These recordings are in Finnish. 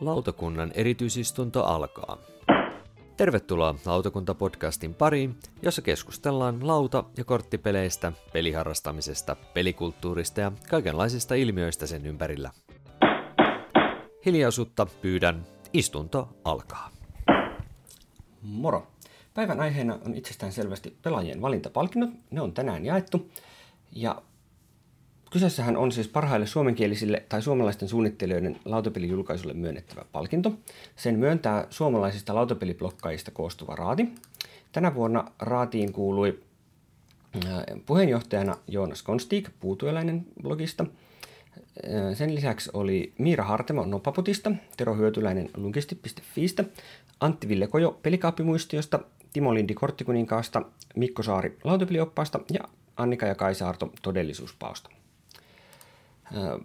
Lautakunnan erityisistunto alkaa. Tervetuloa Lautakunta-podcastin pariin, jossa keskustellaan lauta- ja korttipeleistä, peliharrastamisesta, pelikulttuurista ja kaikenlaisista ilmiöistä sen ympärillä. Hiljaisuutta pyydän, istunto alkaa. Moro! Päivän aiheena on itsestään selvästi pelaajien valintapalkinnot. Ne on tänään jaettu. Ja kyseessähän on siis parhaille suomenkielisille tai suomalaisten suunnittelijoiden lautapelijulkaisulle myönnettävä palkinto. Sen myöntää suomalaisista lautapeliblokkaajista koostuva raati. Tänä vuonna raatiin kuului äh, puheenjohtajana Joonas Konstig puutyöläinen blogista. Sen lisäksi oli Miira Hartemo Nopaputista, Tero Hyötyläinen Lunkisti.fiistä, Antti Ville Kojo Pelikaapimuistiosta, Timo Lindi Korttikuninkaasta, Mikko Saari Lautapelioppaasta ja Annika ja Kaisaarto Todellisuuspaosta. Ö,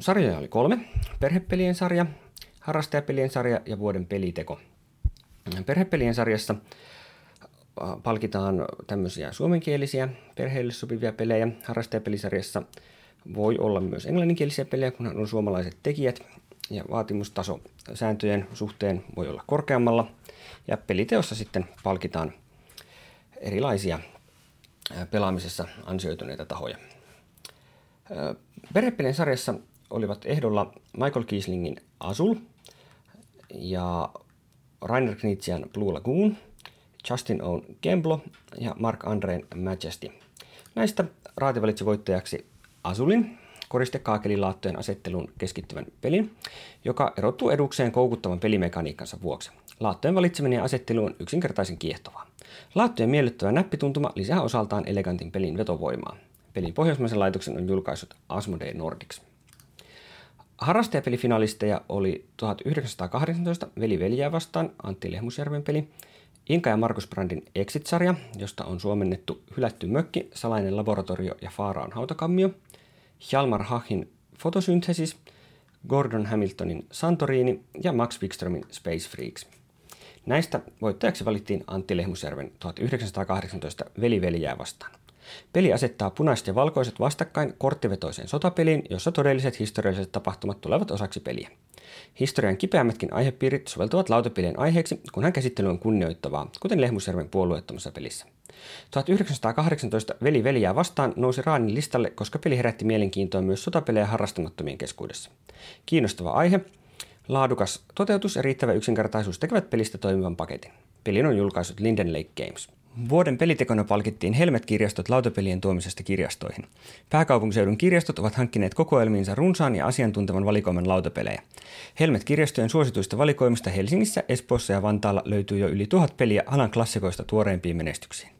Sarjoja oli kolme. Perhepelien sarja, harrastajapelien sarja ja vuoden peliteko. Perhepelien sarjassa palkitaan tämmöisiä suomenkielisiä perheille sopivia pelejä. Harrastajapelisarjassa voi olla myös englanninkielisiä pelejä, kunhan on suomalaiset tekijät ja vaatimustaso sääntöjen suhteen voi olla korkeammalla. Ja peliteossa sitten palkitaan erilaisia pelaamisessa ansioituneita tahoja. Perhepelien sarjassa olivat ehdolla Michael Kieslingin Azul ja Rainer Knizian Blue Lagoon, Justin Owen Gemblo ja Mark Andreen Majesty. Näistä raati valitsi voittajaksi Azulin, koristekaakelin asetteluun keskittyvän pelin, joka erottuu edukseen koukuttavan pelimekaniikkansa vuoksi. Laattojen valitseminen ja asettelu on yksinkertaisen kiehtovaa. Laattojen miellyttävä näppituntuma lisää osaltaan elegantin pelin vetovoimaa. Pelin pohjoismaisen laitoksen on julkaissut Asmodee Nordics. Harrastajapelifinalisteja oli 1918 Veli Veljää vastaan Antti Lehmusjärven peli, Inka ja Markus Brandin Exit-sarja, josta on suomennettu Hylätty mökki, Salainen laboratorio ja Faaraan hautakammio, Hjalmar Hachin Fotosynthesis, Gordon Hamiltonin Santorini ja Max Wikströmin Space Freaks. Näistä voittajaksi valittiin Antti Lehmusjärven 1918 Veli Veljää vastaan. Peli asettaa punaiset ja valkoiset vastakkain korttivetoiseen sotapeliin, jossa todelliset historialliset tapahtumat tulevat osaksi peliä. Historian kipeämmätkin aihepiirit soveltuvat lautapelien aiheeksi, kunhan käsittely on kunnioittavaa, kuten Lehmusjärven puolueettomassa pelissä. 1918 Veli Veljää vastaan nousi Raanin listalle, koska peli herätti mielenkiintoa myös sotapelejä harrastamattomien keskuudessa. Kiinnostava aihe, laadukas toteutus ja riittävä yksinkertaisuus tekevät pelistä toimivan paketin. Pelin on julkaissut Linden Lake Games. Vuoden pelitekona palkittiin Helmet-kirjastot lautapelien tuomisesta kirjastoihin. Pääkaupunkiseudun kirjastot ovat hankkineet kokoelmiinsa runsaan ja asiantuntevan valikoiman lautapelejä. Helmet-kirjastojen suosituista valikoimista Helsingissä, Espoossa ja Vantaalla löytyy jo yli tuhat peliä alan klassikoista tuoreimpiin menestyksiin.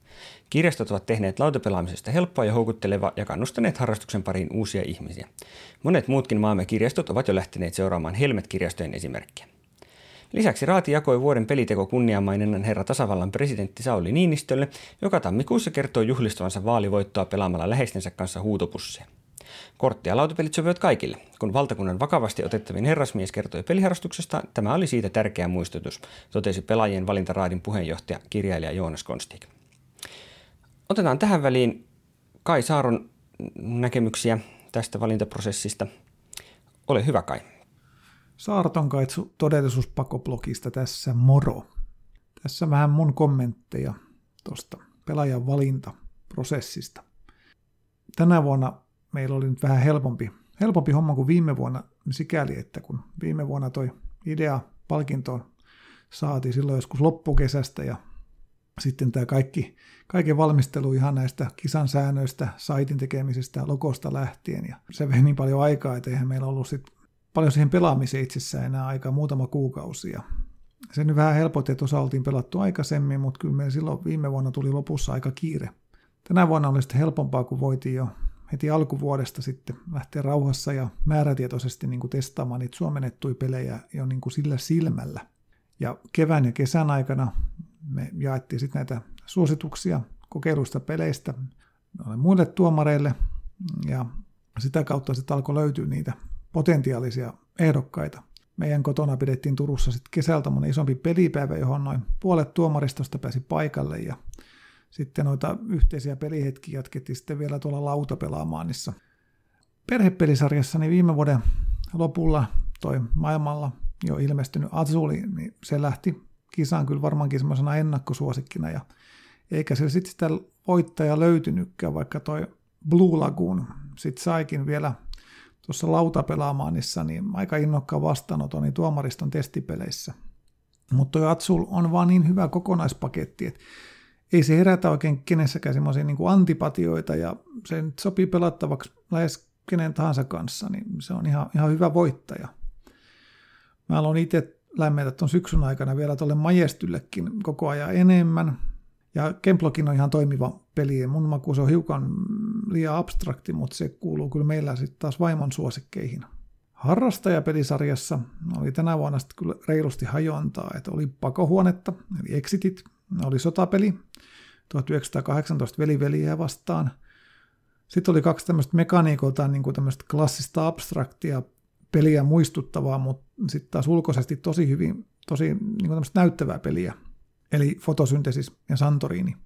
Kirjastot ovat tehneet lautapelaamisesta helppoa ja houkuttelevaa ja kannustaneet harrastuksen pariin uusia ihmisiä. Monet muutkin maamme kirjastot ovat jo lähteneet seuraamaan Helmet-kirjastojen esimerkkiä. Lisäksi Raati jakoi vuoden peliteko kunniamaininnan herra tasavallan presidentti Sauli Niinistölle, joka tammikuussa kertoi juhlistavansa vaalivoittoa pelaamalla läheistensä kanssa huutopusseja. Kortti- ja lautapelit sopivat kaikille. Kun valtakunnan vakavasti otettavin herrasmies kertoi peliharrastuksesta, tämä oli siitä tärkeä muistutus, totesi pelaajien valintaraadin puheenjohtaja kirjailija Joonas Konstig. Otetaan tähän väliin Kai Saaron näkemyksiä tästä valintaprosessista. Ole hyvä Kai. Saarton kaitsu todellisuuspakoblogista tässä moro. Tässä vähän mun kommentteja tuosta pelaajan valintaprosessista. Tänä vuonna meillä oli nyt vähän helpompi, helpompi homma kuin viime vuonna sikäli, että kun viime vuonna toi idea palkintoon saatiin silloin joskus loppukesästä ja sitten tämä kaikki, kaiken valmistelu ihan näistä kisan säännöistä, saitin tekemisestä, logosta lähtien ja se vei niin paljon aikaa, että eihän meillä ollut sit paljon siihen pelaamiseen itsessään enää aikaa, muutama kuukausi. Ja se nyt vähän helpotti, että osa oltiin pelattu aikaisemmin, mutta kyllä meillä silloin viime vuonna tuli lopussa aika kiire. Tänä vuonna oli sitten helpompaa, kun voitiin jo heti alkuvuodesta sitten lähteä rauhassa ja määrätietoisesti niin kuin testaamaan niitä suomennettuja pelejä jo niin kuin sillä silmällä. Ja kevään ja kesän aikana me jaettiin sitten näitä suosituksia kokeiluista peleistä muille tuomareille ja sitä kautta sitten alkoi löytyä niitä potentiaalisia ehdokkaita. meidän kotona pidettiin Turussa sitten kesältä tämmöinen isompi pelipäivä, johon noin puolet tuomaristosta pääsi paikalle ja sitten noita yhteisiä pelihetkiä jatkettiin sitten vielä tuolla lautapelaamaan niissä perhepelisarjassa, niin viime vuoden lopulla toi maailmalla jo ilmestynyt Azuli, niin se lähti kisaan kyllä varmaankin semmoisena ennakkosuosikkina ja eikä se sitten sitä voittaja löytynytkään, vaikka toi Blue Lagoon sitten saikin vielä tuossa lautapelaamaanissa niin aika innokkaan vastaanoton niin tuomariston testipeleissä. Mutta tuo Atsul on vaan niin hyvä kokonaispaketti, että ei se herätä oikein kenessäkään semmoisia niin antipatioita ja se nyt sopii pelattavaksi lähes kenen tahansa kanssa, niin se on ihan, ihan hyvä voittaja. Mä haluan itse lämmetä tuon syksyn aikana vielä tuolle Majestyllekin koko ajan enemmän. Ja Kemplokin on ihan toimiva peli. Mun maku se on hiukan liian abstrakti, mutta se kuuluu kyllä meillä sitten taas vaimon suosikkeihin. Harrastajapelisarjassa oli tänä vuonna sitten kyllä reilusti hajontaa, että oli pakohuonetta, eli Exitit, oli sotapeli, 1918 veliveliä vastaan. Sitten oli kaksi tämmöistä mekaniikolta niin kuin tämmöistä klassista abstraktia peliä muistuttavaa, mutta sitten taas ulkoisesti tosi hyvin, tosi niin kuin näyttävää peliä. Eli fotosyntesis ja Santorini.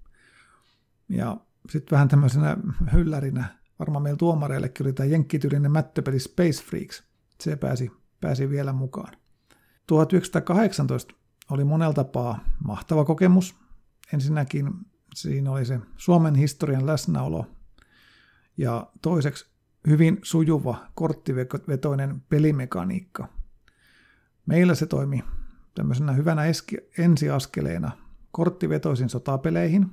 Ja sitten vähän tämmöisenä hyllärinä, varmaan meillä tuomareillekin oli tämä jenkkityylinen mättöpeli Space Freaks. Se pääsi, pääsi vielä mukaan. 1918 oli monella tapaa mahtava kokemus. Ensinnäkin siinä oli se Suomen historian läsnäolo ja toiseksi hyvin sujuva korttivetoinen pelimekaniikka. Meillä se toimi tämmöisenä hyvänä ensiaskeleena korttivetoisin sotapeleihin,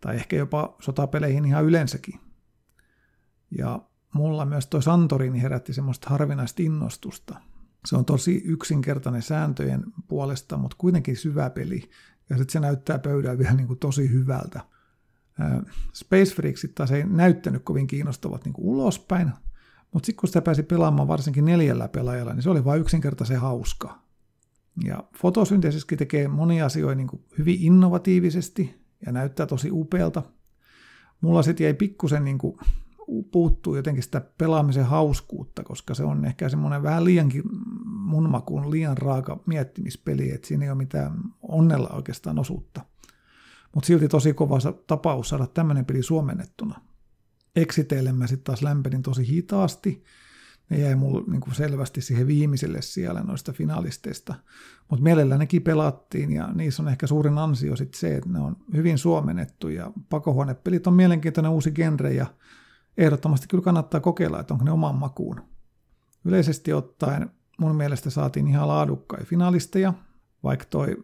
tai ehkä jopa sotapeleihin ihan yleensäkin. Ja mulla myös tuo Santorini herätti semmoista harvinaista innostusta. Se on tosi yksinkertainen sääntöjen puolesta, mutta kuitenkin syvä peli. Ja sitten se näyttää pöydällä vielä niin kuin tosi hyvältä. Space Freaksit taas ei näyttänyt kovin kiinnostavat niin ulospäin, mutta sitten kun sitä pääsi pelaamaan varsinkin neljällä pelaajalla, niin se oli vain yksinkertaisen hauska. Ja fotosynteesiskin tekee monia asioita niin hyvin innovatiivisesti ja näyttää tosi upealta. Mulla sitten jäi pikkusen niin kuin puuttuu jotenkin sitä pelaamisen hauskuutta, koska se on ehkä semmoinen vähän liiankin mun makuun liian raaka miettimispeli, että siinä ei ole mitään onnella oikeastaan osuutta. Mutta silti tosi kova tapaus saada tämmöinen peli suomennettuna. Exiteille mä sitten taas lämpenin tosi hitaasti, ne jäi mulle niin selvästi siihen viimeiselle siellä noista finalisteista. Mutta mielellään nekin pelattiin ja niissä on ehkä suurin ansio sit se, että ne on hyvin suomennettu ja pakohuonepelit on mielenkiintoinen uusi genre ja ehdottomasti kyllä kannattaa kokeilla, että onko ne oman makuun. Yleisesti ottaen mun mielestä saatiin ihan laadukkaita finalisteja, vaikka toi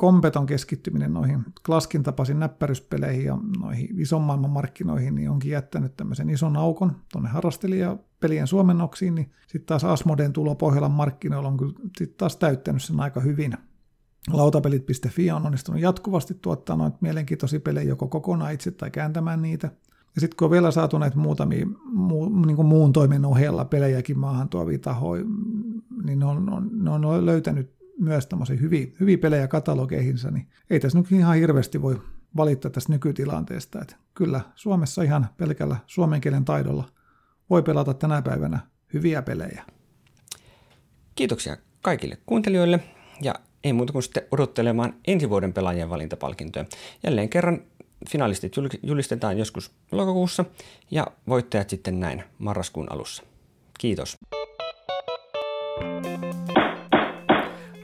kompeton keskittyminen noihin Klaskin tapaisiin näppäryspeleihin ja noihin ison maailman markkinoihin, niin onkin jättänyt tämmöisen ison aukon tuonne harrastelijapelien suomennoksiin, niin sitten taas Asmoden tulo Pohjolan markkinoilla on kyllä taas täyttänyt sen aika hyvin. Lautapelit.fi on onnistunut jatkuvasti tuottaa noita mielenkiintoisia pelejä joko kokonaan itse tai kääntämään niitä. Ja sitten kun on vielä saatu näitä muutamia muu, niin muun toimen ohella pelejäkin maahan tuovia tahoja, niin ne on, on, ne on löytänyt myös tämmöisiä hyviä, hyviä pelejä katalogeihinsa, niin ei tässä nyt ihan hirveästi voi valittaa tästä nykytilanteesta. Että kyllä Suomessa ihan pelkällä suomen kielen taidolla voi pelata tänä päivänä hyviä pelejä. Kiitoksia kaikille kuuntelijoille ja ei muuta kuin sitten odottelemaan ensi vuoden pelaajien valintapalkintoja. Jälleen kerran finalistit julistetaan joskus lokakuussa ja voittajat sitten näin marraskuun alussa. Kiitos.